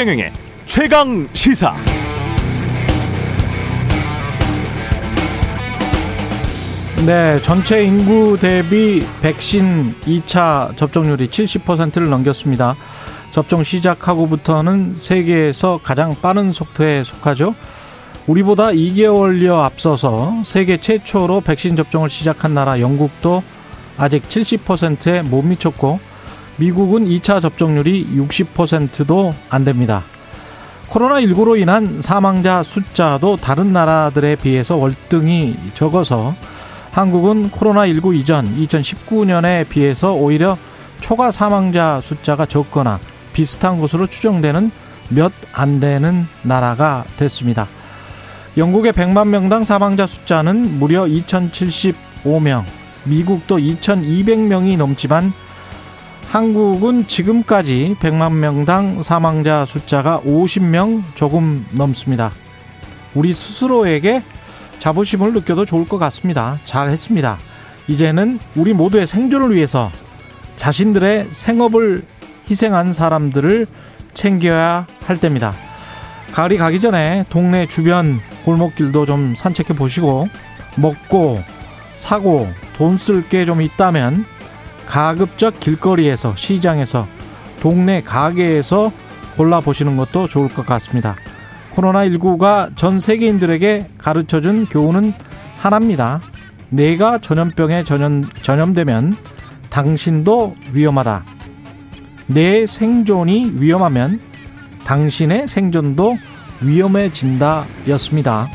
최경영의 최강 시사. 네, 전체 인구 대비 백신 2차 접종률이 70%를 넘겼습니다. 접종 시작하고부터는 세계에서 가장 빠른 속도에 속하죠. 우리보다 2개월여 앞서서 세계 최초로 백신 접종을 시작한 나라 영국도 아직 70%에 못 미쳤고 미국은 2차 접종률이 60%도 안 됩니다. 코로나19로 인한 사망자 숫자도 다른 나라들에 비해서 월등히 적어서 한국은 코로나19 이전 2019년에 비해서 오히려 초과 사망자 숫자가 적거나 비슷한 것으로 추정되는 몇 안 되는 나라가 됐습니다. 영국의 100만 명당 사망자 숫자는 무려 2075명, 미국도 2200명이 넘지만 한국은 지금까지 100만 명당 사망자 숫자가 50명 조금 넘습니다. 우리 스스로에게 자부심을 느껴도 좋을 것 같습니다. 잘 했습니다. 이제는 우리 모두의 생존을 위해서 자신들의 생업을 희생한 사람들을 챙겨야 할 때입니다. 가을이 가기 전에 동네 주변 골목길도 좀 산책해 보시고 먹고 사고 돈 쓸 게 좀 있다면 가급적 길거리에서 시장에서 동네 가게에서 골라보시는 것도 좋을 것 같습니다. 코로나19가 전 세계인들에게 가르쳐 준 교훈은 하나입니다. 내가 전염병에 전염, 전염되면 당신도 위험하다. 내 생존이 위험하면 당신의 생존도 위험해진다 였습니다.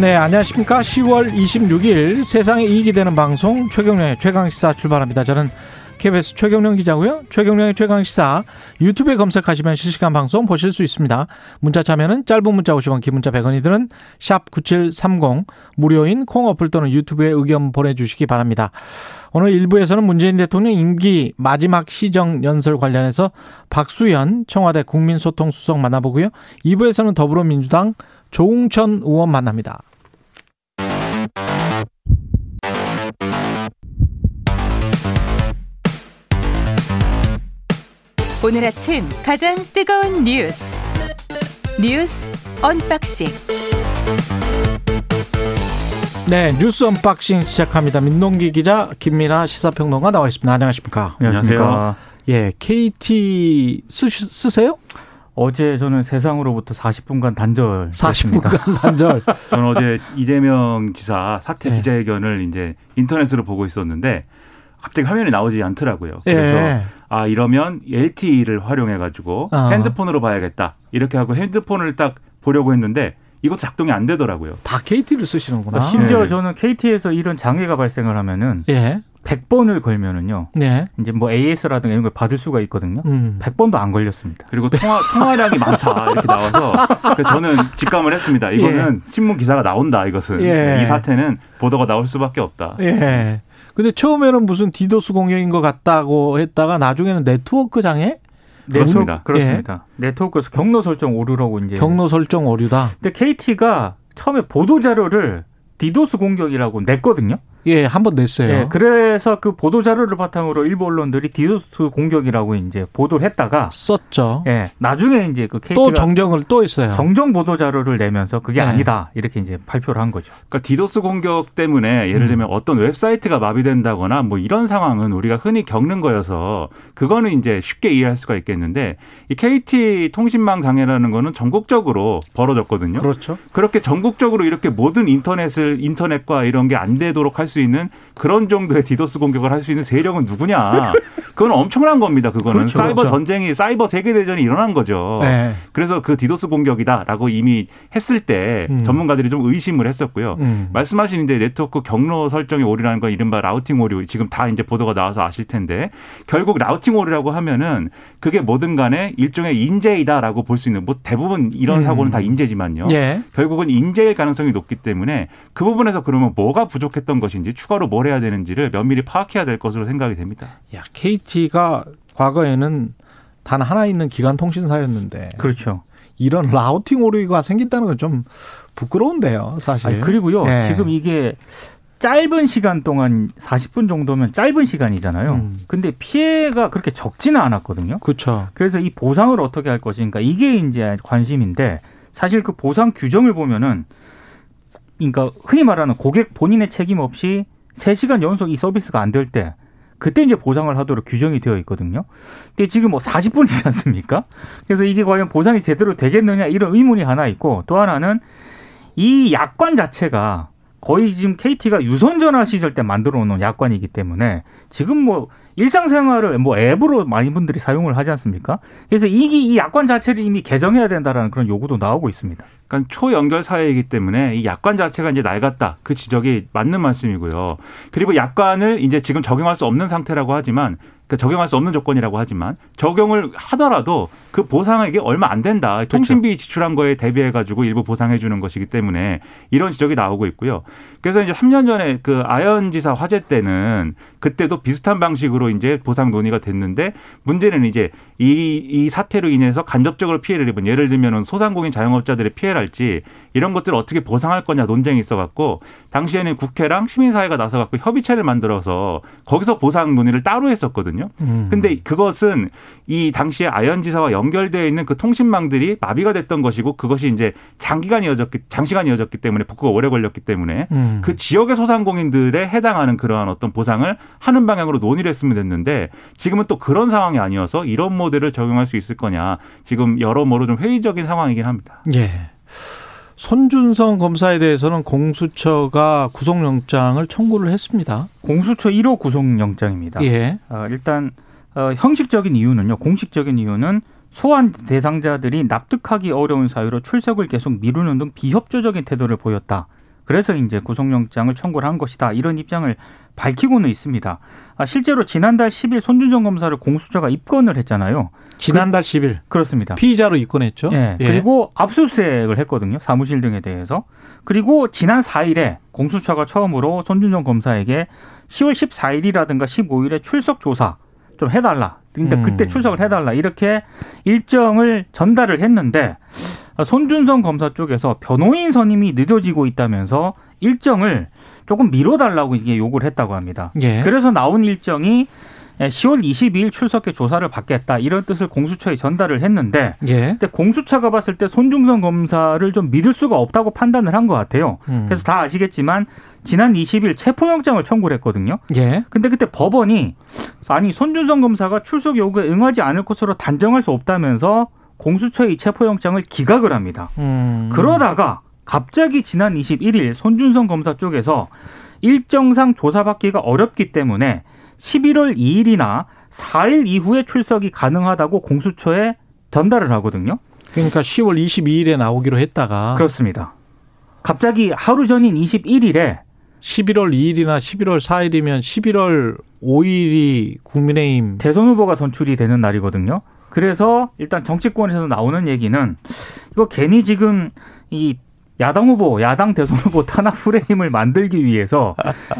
네, 안녕하십니까. 10월 26일 세상에 이익이 되는 방송 최경련의 최강시사 출발합니다. 저는 KBS 최경련 기자고요. 최경련의 최강시사 유튜브에 검색하시면 실시간 방송 보실 수 있습니다. 문자 참여는 짧은 문자 50원, 긴 문자 100원이 드는 샵 9730 무료인 콩 어플 또는 유튜브에 의견 보내주시기 바랍니다. 오늘 1부에서는 문재인 대통령 임기 마지막 시정 연설 관련해서 박수현 청와대 국민소통수석 만나보고요. 2부에서는 더불어민주당 조응천 의원 만납니다. 오늘 아침 가장 뜨거운 뉴스 뉴스 unboxing 네, 뉴스 unboxing 시작합니다. 민동기 기자, 김민아 시사평론가 나와 있습니다. 안녕하십니까? 안녕하세요. 예, KT 쓰, 쓰세요? 어제 저는 세상으로부터 40분간 단절. 40분간 단절. 저는 어제 이재명 지사 사퇴 네. 기자회견을 이제 인터넷으로 보고 있었는데 갑자기 화면이 나오지 않더라고요. 그래서 예. 아 이러면 LTE를 활용해 가지고 어. 핸드폰으로 봐야겠다. 이렇게 하고 핸드폰을 딱 보려고 했는데 이것도 작동이 안 되더라고요. 다 KT를 쓰시는구나. 아, 심지어 네. 저는 KT에서 이런 장애가 발생을 하면은 예. 100번을 걸면은요. 네. 이제 뭐 AS라든가 이런 걸 받을 수가 있거든요. 음. 100번도 안 걸렸습니다. 그리고 통화, 통화량이 많다 이렇게 나와서 그래서 저는 직감을 했습니다. 이거는 신문 기사가 나온다 이것은 예. 이 사태는 보도가 나올 수밖에 없다. 예. 근데 처음에는 무슨 디도스 공격인 것 같다고 했다가 나중에는 네트워크 장애? 그렇습니다. 네트워크, 그렇습니다. 네트워크에서 경로 설정 오류라고 이제. 경로 설정 오류다. 근데 KT가 처음에 보도 자료를 디도스 공격이라고 냈거든요. 예, 한 번 냈어요. 예, 그래서 그 보도 자료를 바탕으로 일부 언론들이 디도스 공격이라고 이제 보도를 했다가 썼죠. 예, 나중에 이제 그 KT가 또 정정을 또 했어요. 정정 보도 자료를 내면서 그게 네. 아니다 이렇게 이제 발표를 한 거죠. 그러니까 디도스 공격 때문에 예를 들면 어떤 웹사이트가 마비된다거나 뭐 이런 상황은 우리가 흔히 겪는 거여서 그거는 이제 쉽게 이해할 수가 있겠는데 이 KT 통신망 장애라는 거는 전국적으로 벌어졌거든요. 그렇죠. 그렇게 전국적으로 이렇게 모든 인터넷을 인터넷과 이런 게 안 되도록 할수 있는 그런 정도의 디도스 공격을 할 수 있는 세력은 누구냐? 그건 엄청난 겁니다. 그거는 그렇죠. 사이버 그렇죠. 전쟁이 사이버 세계 대전이 일어난 거죠. 네. 그래서 그 디도스 공격이다라고 이미 했을 때 음. 전문가들이 좀 의심을 했었고요. 음. 말씀하신 이제 네트워크 경로 설정의 오류라는 건 이른바 routing 오류 지금 다 이제 보도가 나와서 아실 텐데 결국 라우팅 오류라고 하면은 그게 뭐든 간에 일종의 인재이다라고 볼 수 있는 뭐 대부분 이런 음. 사고는 다 인재지만요. 예. 결국은 인재일 가능성이 높기 때문에 그 부분에서 그러면 뭐가 부족했던 것인지 추가로 뭘 해야 되는지를 면밀히 파악해야 될 것으로 생각이 됩니다. 야, KT가 과거에는 단 하나 있는 기관 통신사였는데 그렇죠. 이런 라우팅 오류가 생긴다는 건 좀 부끄러운데요, 사실. 아니, 그리고요. 예. 지금 이게 짧은 시간 동안 40분 정도면 짧은 시간이잖아요. 음. 근데 피해가 그렇게 적지는 않았거든요. 그렇죠. 그래서 이 보상을 어떻게 할 것인가 이게 이제 관심인데 사실 그 보상 규정을 보면은 그러니까 흔히 말하는 고객 본인의 책임 없이 3시간 연속 이 서비스가 안 될 때 그때 이제 보상을 하도록 규정이 되어 있거든요. 근데 지금 뭐 40분이지 않습니까? 그래서 이게 과연 보상이 제대로 되겠느냐 이런 의문이 하나 있고 또 하나는 이 약관 자체가 거의 지금 KT가 유선전화 시절 때 만들어 놓은 약관이기 때문에 지금 뭐 일상생활을 뭐 앱으로 많은 분들이 사용을 하지 않습니까? 그래서 이, 이 약관 자체를 이미 개정해야 된다라는 그런 요구도 나오고 있습니다. 그러니까 초연결 사회이기 때문에 이 약관 자체가 이제 낡았다. 그 지적이 맞는 말씀이고요. 그리고 약관을 이제 지금 적용할 수 없는 상태라고 하지만 그 적용할 수 없는 조건이라고 하지만 적용을 하더라도 그 보상액이 얼마 안 된다. 그렇죠. 통신비 지출한 거에 대비해 가지고 일부 보상해 주는 것이기 때문에 이런 지적이 나오고 있고요. 그래서 이제 3년 전에 그 아현 지사 화재 때는 그때도 비슷한 방식으로 이제 보상 논의가 됐는데 문제는 이제 이, 이 사태로 인해서 간접적으로 피해를 입은 예를 들면은 소상공인 자영업자들의 피해랄지 이런 것들을 어떻게 보상할 거냐 논쟁이 있어 갖고 당시에는 국회랑 시민사회가 나서 갖고 협의체를 만들어서 거기서 보상 논의를 따로 했었거든요. 음. 근데 그것은 이 당시에 아현 지사와 연결되어 있는 그 통신망들이 마비가 됐던 것이고 그것이 이제 장기간 이어졌기 장시간 이어졌기 때문에 복구가 오래 걸렸기 때문에 음. 그 지역의 소상공인들에 해당하는 그러한 어떤 보상을 하는 방향으로 논의를 했으면 됐는데 지금은 또 그런 상황이 아니어서 이런 모델을 적용할 수 있을 거냐 지금 여러모로 좀 회의적인 상황이긴 합니다. 예. 손준성 검사에 대해서는 공수처가 구속영장을 청구를 했습니다. 공수처 1호 구속영장입니다. 예. 어, 일단 어, 형식적인 이유는요. 공식적인 이유는 소환 대상자들이 납득하기 어려운 사유로 출석을 계속 미루는 등 비협조적인 태도를 보였다. 그래서 이제 구속영장을 청구를 한 것이다. 이런 입장을 밝히고는 있습니다. 아, 실제로 지난달 10일 손준성 검사를 공수처가 입건을 했잖아요. 지난달 10일 그렇습니다. 피의자로 입건했죠. 예, 그리고 압수수색을 했거든요. 사무실 등에 대해서. 그리고 지난 4일에 공수처가 처음으로 손준성 검사에게 10월 14일이라든가 15일에 출석 조사 좀 해달라. 근데 음. 그때 출석을 해달라. 이렇게 일정을 전달을 했는데 손준성 검사 쪽에서 변호인 선임이 늦어지고 있다면서 일정을 조금 미뤄달라고 이게 요구를 했다고 합니다. 예. 그래서 나온 일정이 10월 22일 출석해 조사를 받겠다 이런 뜻을 공수처에 전달을 했는데 예. 근데 공수처가 봤을 때 손중성 검사를 좀 믿을 수가 없다고 판단을 한 것 같아요. 음. 그래서 다 아시겠지만 지난 20일 체포영장을 청구를 했거든요. 예. 근데 그때 법원이 아니 손준성 검사가 출석 요구에 응하지 않을 것으로 단정할 수 없다면서 공수처의 이 체포영장을 기각을 합니다. 음. 그러다가 갑자기 지난 21일 손준성 검사 쪽에서 일정상 조사받기가 어렵기 때문에 11월 2일이나 4일 이후에 출석이 가능하다고 공수처에 전달을 하거든요. 그러니까 10월 22일에 나오기로 했다가 그렇습니다. 갑자기 하루 전인 21일에 11월 2일이나 11월 4일이면 11월 5일이 국민의힘 대선 후보가 선출이 되는 날이거든요. 그래서 일단 정치권에서 나오는 얘기는 이거 괜히 지금 이 야당 후보, 야당 대선 후보 탄압 프레임을 만들기 위해서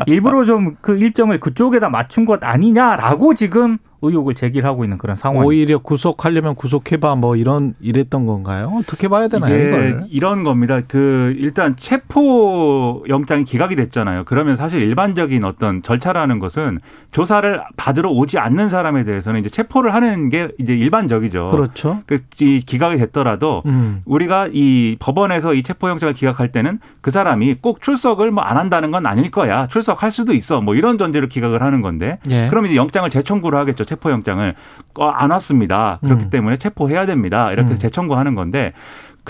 일부러 좀 그 일정을 그쪽에다 맞춘 것 아니냐라고 지금 의혹을 제기하고 있는 그런 상황입니다. 오히려 구속하려면 구속해봐 뭐 이런 이랬던 건가요? 어떻게 봐야 되나요 이게 이걸? 이런 겁니다. 그 일단 체포 영장이 기각이 됐잖아요. 그러면 사실 일반적인 어떤 절차라는 것은 조사를 받으러 오지 않는 사람에 대해서는 이제 체포를 하는 게 이제 일반적이죠. 그렇죠. 그이 기각이 됐더라도 음. 우리가 이 법원에서 이 체포 영장을 기각할 때는 그 사람이 꼭 출석을 뭐 안 한다는 건 아닐 거야. 출석할 수도 있어. 뭐 이런 전제로 기각을 하는 건데. 예. 그럼 이제 영장을 재청구를 하겠죠. 체포영장을. 어, 안 왔습니다. 그렇기 음. 때문에 체포해야 됩니다. 이렇게 음. 재청구하는 건데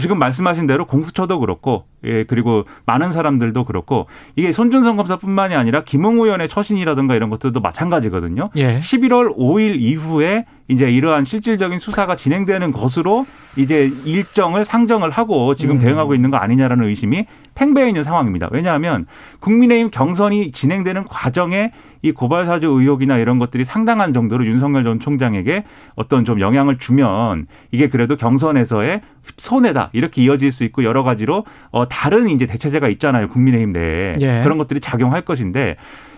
지금 말씀하신 대로 공수처도 그렇고 예 그리고 많은 사람들도 그렇고 이게 손준성 검사뿐만이 아니라 김웅 의원의 처신이라든가 이런 것들도 마찬가지거든요. 예. 11월 5일 이후에 이제 이러한 실질적인 수사가 진행되는 것으로 이제 일정을 상정을 하고 지금 음. 대응하고 있는 거 아니냐라는 의심이 팽배해 있는 상황입니다. 왜냐하면 국민의힘 경선이 진행되는 과정에 이 고발 사주 의혹이나 이런 것들이 상당한 정도로 윤석열 전 총장에게 어떤 좀 영향을 주면 이게 그래도 경선에서의 손해다 이렇게 이어질 수 있고 여러 가지로 어 다른 이제 대체제가 있잖아요 국민의힘 내에 예. 그런 것들이 작용할 것인데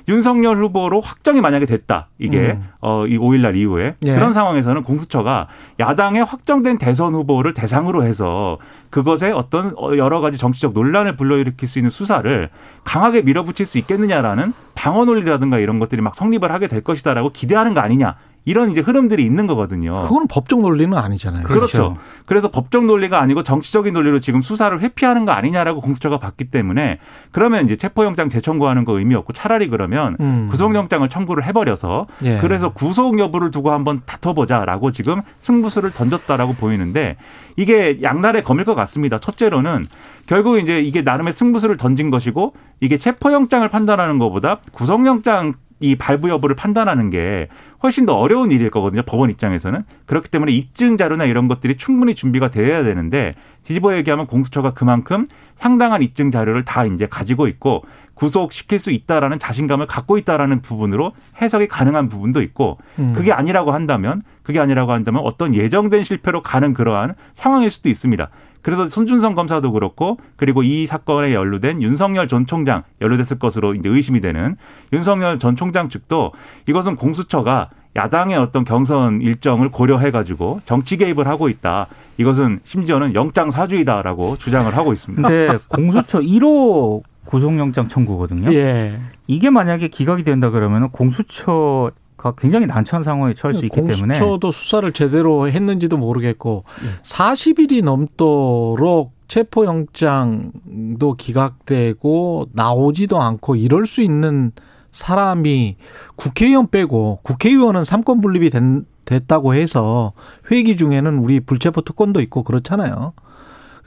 윤석열 후보로 확정이 만약에 됐다. 이게 음. 어, 이 5일 날 이후에 예. 그런 상황에서는 공수처가 야당의 확정된 대선 후보를 대상으로 해서 그것에 어떤 어, 여러 가지 정치적 논란을 불러일으킬 수 있는 수사를 강하게 밀어붙일 수 있겠느냐라는 방어 논리라든가 이런 것들이 막 성립을 하게 될 것이다라고 기대하는 거 아니냐. 이런 이제 흐름들이 있는 거거든요. 그거는 법적 논리는 아니잖아요. 그렇죠. 그래서 법적 논리가 아니고 정치적인 논리로 지금 수사를 회피하는 거 아니냐라고 공수처가 봤기 때문에 그러면 이제 체포영장 재청구하는 거 의미 없고 차라리 그러면 음. 구속영장을 청구를 해버려서 예. 그래서 구속 여부를 두고 한번 다퉈보자라고 지금 승부수를 던졌다라고 보이는데 이게 양날의 검일 것 같습니다. 첫째로는 결국 이제 이게 나름의 승부수를 던진 것이고 이게 체포영장을 판단하는 것보다 구속영장 이 발부 여부를 판단하는 게 훨씬 더 어려운 일일 거거든요. 법원 입장에서는. 그렇기 때문에 입증 자료나 이런 것들이 충분히 준비가 돼야 되는데 뒤집어 얘기하면 공수처가 그만큼 상당한 입증 자료를 다 이제 가지고 있고 구속시킬 수 있다라는 자신감을 갖고 있다라는 부분으로 해석이 가능한 부분도 있고 음. 그게 아니라고 한다면 그게 아니라고 한다면 어떤 예정된 실패로 가는 그러한 상황일 수도 있습니다. 그래서 손준성 검사도 그렇고 그리고 이 사건에 연루된 윤석열 전 총장 연루됐을 것으로 이제 의심이 되는 윤석열 전 총장 측도 이것은 공수처가 야당의 어떤 경선 일정을 고려해 가지고 정치 개입을 하고 있다. 이것은 심지어는 영장 사주이다라고 주장을 하고 있습니다. 근데 공수처 1호 구속영장 청구거든요. 예. 이게 만약에 기각이 된다 그러면 공수처가 굉장히 난처한 상황에 처할 수 있기 때문에 공수처도 수사를 제대로 했는지도 모르겠고 예. 40일이 넘도록 체포영장도 기각되고 나오지도 않고 이럴 수 있는 사람이 국회의원 빼고 국회의원은 삼권 분립이 된, 됐다고 해서 회기 중에는 우리 불체포 특권도 있고 그렇잖아요.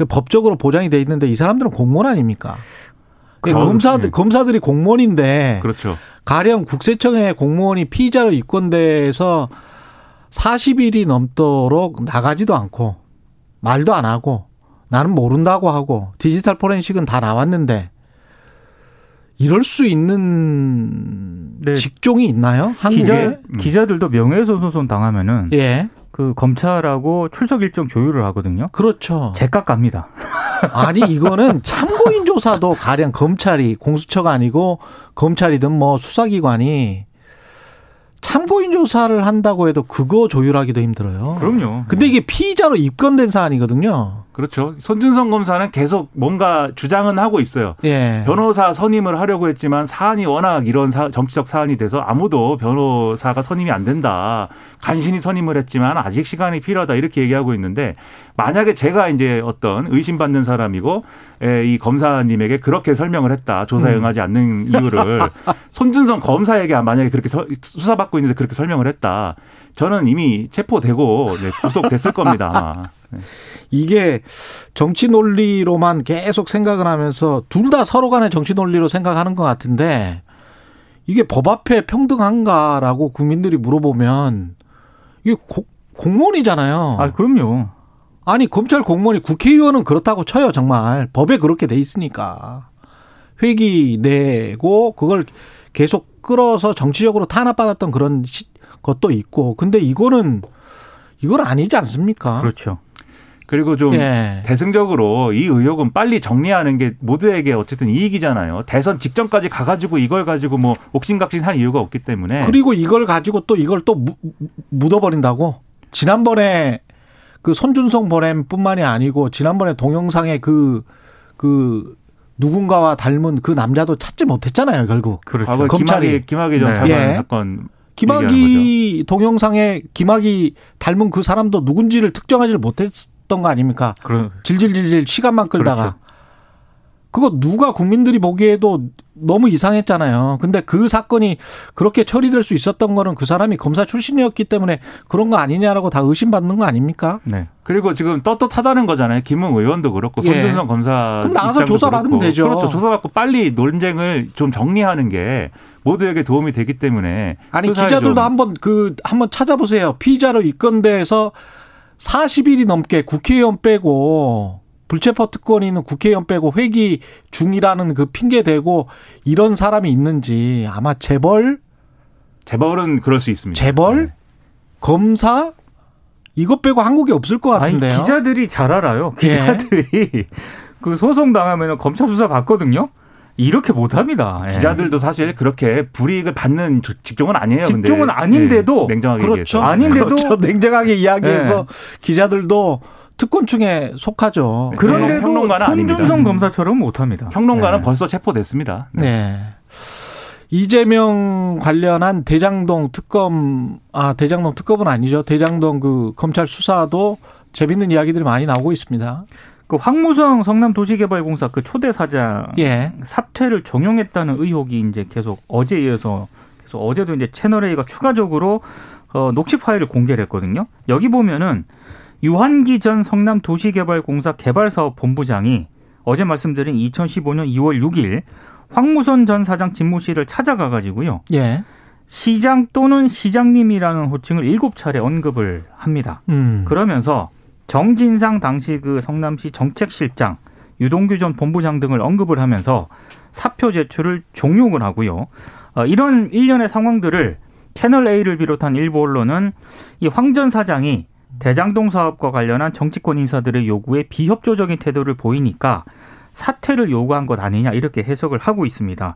법적으로 보장이 돼 있는데 이 사람들은 공무원 아닙니까? 그럼, 검사들 예. 검사들이 공무원인데 그렇죠. 가령 국세청에 공무원이 피의자로 입건돼서 40일이 넘도록 나가지도 않고 말도 안 하고 나는 모른다고 하고 디지털 포렌식은 다 나왔는데 이럴 수 있는 네. 직종이 있나요? 한국에? 기자 기자들도 명예훼손 당하면은 예. 그 검찰하고 출석 일정 조율을 하거든요. 그렇죠. 제값 갑니다. 아니 이거는 참고인 조사도 가령 검찰이 공수처가 아니고 검찰이든 뭐 수사기관이 참고인 조사를 한다고 해도 그거 조율하기도 힘들어요. 그럼요. 근데 이게 피의자로 입건된 사안이거든요. 그렇죠. 손준성 검사는 계속 뭔가 주장은 하고 있어요. 예. 변호사 선임을 하려고 했지만 사안이 워낙 이런 사- 정치적 사안이 돼서 아무도 변호사가 선임이 안 된다. 간신히 선임을 했지만 아직 시간이 필요하다 이렇게 얘기하고 있는데 만약에 제가 이제 어떤 의심받는 사람이고 에, 이 검사님에게 그렇게 설명을 했다. 조사에 음. 응하지 않는 이유를 손준성 검사에게 만약에 그렇게 서- 수사받고 있는데 그렇게 설명을 했다. 저는 이미 체포되고 네, 구속됐을 겁니다. 아마. 네. 이게 정치 논리로만 계속 생각을 하면서 둘 다 서로 간의 정치 논리로 생각하는 것 같은데 이게 법 앞에 평등한가라고 국민들이 물어보면 이게 고- 공무원이잖아요. 아, 그럼요. 아니 검찰 공무원이 국회의원은 그렇다고 쳐요 정말 법에 그렇게 돼 있으니까 회기 내고 그걸 계속 끌어서 정치적으로 탄압받았던 그런 시- 것도 있고 근데 이거는 이건 아니지 않습니까? 그렇죠. 그리고 좀 예. 대승적으로 이 의혹은 빨리 정리하는 게 모두에게 어쨌든 이익이잖아요. 대선 직전까지 가가지고 이걸 가지고 뭐 옥신각신 할 이유가 없기 때문에. 그리고 이걸 가지고 또 이걸 또 무- 묻어버린다고 지난번에 그 손준성 보냄뿐만이 아니고 지난번에 동영상에 그그 누군가와 닮은 그 남자도 찾지 못했잖아요 결국 그렇죠. 검찰이- 김학의 김학의 전 네. 차관 예. 사건 김학이 동영상에 김학이 닮은 그 사람도 누군지를 특정하지 못했 던 거 아닙니까? 그런 질질질질 시간만 끌다가. 그렇죠. 그거 누가 국민들이 보기에도 너무 이상했잖아요. 근데 그 사건이 그렇게 처리될 수 있었던 거는 그 사람이 검사 출신이었기 때문에 그런 거 아니냐라고 다 의심받는 거 아닙니까? 네. 그리고 지금 떳떳하다는 거잖아요. 김웅 의원도 그렇고 예. 손준성 검사 그럼 나가서 조사받으면. 되죠. 그렇죠. 조사받고 빨리 논쟁을 좀 정리하는 게 모두에게 도움이 되기 때문에 아니 기자들도 좀 한번 그 한번 찾아보세요. 피의자로 입건돼서 40일이 넘게 국회의원 빼고 불체포 특권이 있는 국회의원 빼고 회기 중이라는 그 핑계 대고 이런 사람이 있는지 아마 재벌, 재벌은 그럴 수 있습니다. 재벌, 네. 검사 이것 빼고 한국에 없을 것 같은데요. 아니, 기자들이 잘 알아요. 예. 기자들이 그 소송 당하면 검찰 수사 받거든요. 이렇게 못합니다. 예. 기자들도 사실 그렇게 불이익을 받는 저- 직종은 아니에요. 직종은 아닌데도 네, 냉정하게 그렇죠. 얘기해서. 아닌데도 그렇죠. 냉정하게 이야기해서 네. 기자들도 특권층에 속하죠. 네. 그런데도 평론가는 아닙니다. 손준성 검사처럼 못합니다. 평론가는 예. 벌써 체포됐습니다. 네. 네. 이재명 관련한 대장동 특검, 아, 대장동 특검은 아니죠. 대장동 그 검찰 수사도 재밌는 이야기들이 많이 나오고 있습니다. 그 황무성 성남도시개발공사 그 초대 사장 예. 사퇴를 종용했다는 의혹이 이제 계속 어제 이어서 계속 어제도 이제 채널 A가 추가적으로 어, 녹취 파일을 공개를 했거든요. 여기 보면은 유한기 전 성남도시개발공사 개발사업 본부장이 어제 말씀드린 2015년 2월 6일 황무선 전 사장 집무실을 찾아가 가지고요. 예. 시장 또는 시장님이라는 호칭을 일곱 차례 언급을 합니다. 음. 그러면서 정진상 당시 그 성남시 정책실장, 유동규 전 본부장 등을 언급을 하면서 사표 제출을 종용을 하고요. 어, 이런 일련의 상황들을 채널 A를 비롯한 일부 언론은 이 황 전 사장이 대장동 사업과 관련한 정치권 인사들의 요구에 비협조적인 태도를 보이니까 사퇴를 요구한 것 아니냐 이렇게 해석을 하고 있습니다.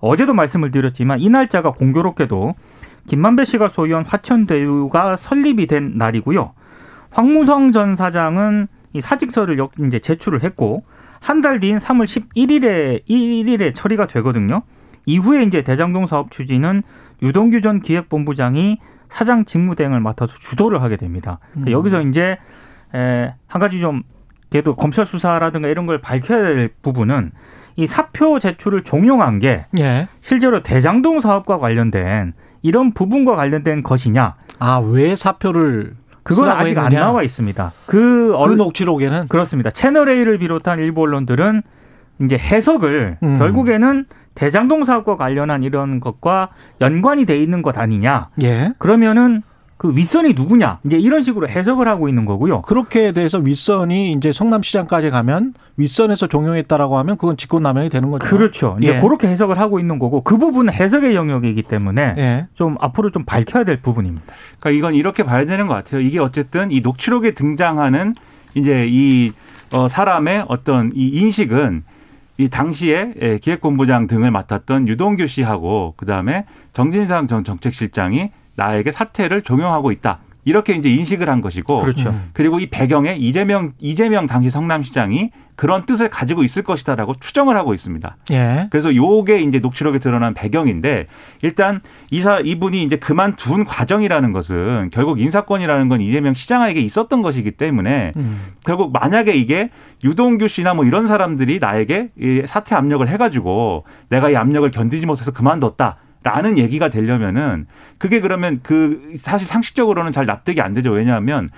어제도 말씀을 드렸지만 이 날짜가 공교롭게도 김만배 씨가 소유한 화천대유가 설립이 된 날이고요. 황무성 전 사장은 이 사직서를 역- 이제 제출을 했고 한 달 뒤인 3월 11일에 1일에 처리가 되거든요. 이후에 이제 대장동 사업 추진은 유동규 전 기획본부장이 사장 직무대행을 맡아서 주도를 하게 됩니다. 그러니까 음. 여기서 이제 에, 한 가지 좀 그래도 검찰 수사라든가 이런 걸 밝혀야 될 부분은 이 사표 제출을 종용한 게 예. 실제로 대장동 사업과 관련된 이런 부분과 관련된 것이냐 아, 왜 사표를 그건 아직 안 했느냐? 나와 있습니다. 그그 언, 녹취록에는 그렇습니다. 채널 A를 비롯한 일부 언론들은 이제 해석을 음. 결국에는 대장동 사업과 관련한 이런 것과 연관이 돼 있는 것 아니냐. 예. 그러면은 그 윗선이 누구냐. 이제 이런 식으로 해석을 하고 있는 거고요. 그렇게 돼서 윗선이 이제 성남시장까지 가면 윗선에서 종용했다라고 하면 그건 직권남용이 되는 거죠. 그렇죠. 이제 예. 그렇게 해석을 하고 있는 거고 그 부분은 해석의 영역이기 때문에 예. 좀 앞으로 좀 밝혀야 될 부분입니다. 그러니까 이건 이렇게 봐야 되는 것 같아요. 이게 어쨌든 이 녹취록에 등장하는 이제 이 어, 사람의 어떤 이 인식은 이 당시에 예, 기획본부장 등을 맡았던 유동규 씨하고 그 다음에 정진상 전 정책실장이 나에게 사퇴를 종용하고 있다. 이렇게 이제 인식을 한 것이고 그렇죠. 음. 그리고 이 배경에 이재명 이재명 당시 성남시장이 그런 뜻을 가지고 있을 것이다라고 추정을 하고 있습니다. 예. 그래서 요게 이제 녹취록에 드러난 배경인데 일단 이사 이분이 이제 그만둔 과정이라는 것은 결국 인사권이라는 건 이재명 시장에게 있었던 것이기 때문에 음. 결국 만약에 이게 유동규 씨나 뭐 이런 사람들이 나에게 이 사퇴 압력을 해가지고 내가 이 압력을 견디지 못해서 그만뒀다. 라는 얘기가 되려면은 그게 그러면 그 사실 상식적으로는 잘 납득이 안 되죠. 왜냐하면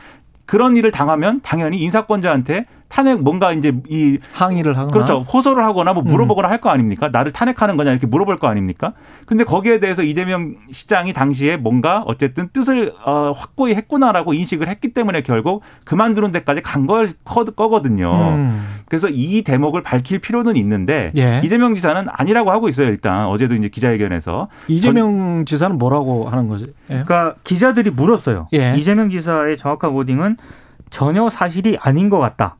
그런 일을 당하면 당연히 인사권자한테 탄핵 뭔가 이제 이 항의를 하거나 그렇죠. 호소를 하거나 뭐 물어보거나 할거 아닙니까? 나를 탄핵하는 거냐 이렇게 물어볼 거 아닙니까? 근데 거기에 대해서 이재명 시장이 당시에 뭔가 어쨌든 뜻을 어, 확고히 했구나라고 인식을 했기 때문에 결국 그만두는 데까지 간 걸 거거든요. 음. 그래서 이 대목을 밝힐 필요는 있는데 예. 이재명 지사는 아니라고 하고 있어요. 일단 어제도 이제 기자회견에서 이재명 지사는 뭐라고 하는 거지? 예. 그러니까 기자들이 물었어요. 예. 이재명 지사의 정확한 워딩은 전혀 사실이 아닌 것 같다.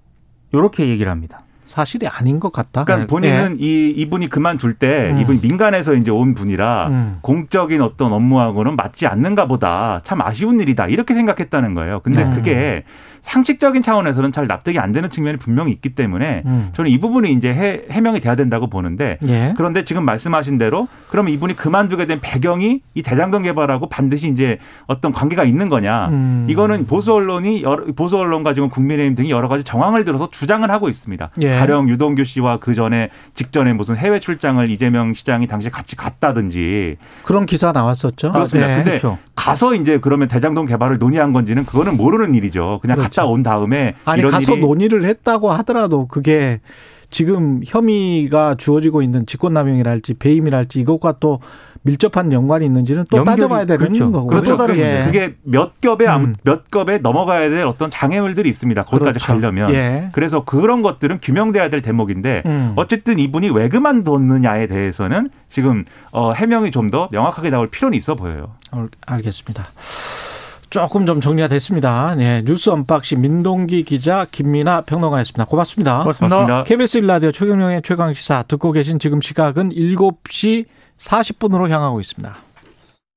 이렇게 얘기를 합니다. 사실이 아닌 것 같다. 그러니까 본인은 이 이분이 그만둘 때 음. 이분이 민간에서 이제 온 분이라 음. 공적인 어떤 업무하고는 맞지 않는가 보다. 참 아쉬운 일이다. 이렇게 생각했다는 거예요. 근데 음. 그게 상식적인 차원에서는 잘 납득이 안 되는 측면이 분명히 있기 때문에 음. 저는 이 부분이 이제 해, 해명이 돼야 된다고 보는데 예. 그런데 지금 말씀하신 대로 그러면 이분이 그만두게 된 배경이 이 대장동 개발하고 반드시 이제 어떤 관계가 있는 거냐. 음. 이거는 보수 언론이 여러, 보수 언론과 지금 국민의힘 등이 여러 가지 정황을 들어서 주장을 하고 있습니다. 예. 가령 유동규 씨와 그 전에 직전에 무슨 해외 출장을 이재명 시장이 당시 같이 갔다든지 그런 기사 나왔었죠. 그렇습니다. 예. 근데 그렇죠. 가서 이제 그러면 대장동 개발을 논의한 건지는 그거는 모르는 일이죠. 그냥 그렇죠. 갔다 온 다음에 아니 이런 가서 일이 논의를 했다고 하더라도 그게 지금 혐의가 주어지고 있는 직권남용이랄지 배임이랄지 이것과 또 밀접한 연관이 있는지는 또 연결이- 따져봐야 되는 그렇죠. 거고요. 그렇죠. 또 다른 그게, 예. 그게 몇 겹에 음. 몇 겹에 넘어가야 될 어떤 장애물들이 있습니다. 거기까지 그렇죠. 가려면. 예. 그래서 그런 것들은 규명돼야 될 대목인데 음. 어쨌든 이분이 왜 그만뒀느냐에 대해서는 지금 어, 해명이 좀 더 명확하게 나올 필요는 있어 보여요. 알- 알겠습니다. 조금 좀 정리가 됐습니다. 네, 뉴스 unboxing 민동기 기자 김민아 평론가였습니다. 고맙습니다. 고맙습니다. 고맙습니다. KBS 일라디오 최경영의 최강 시사 듣고 계신 지금 시각은 7시 40분으로 향하고 있습니다.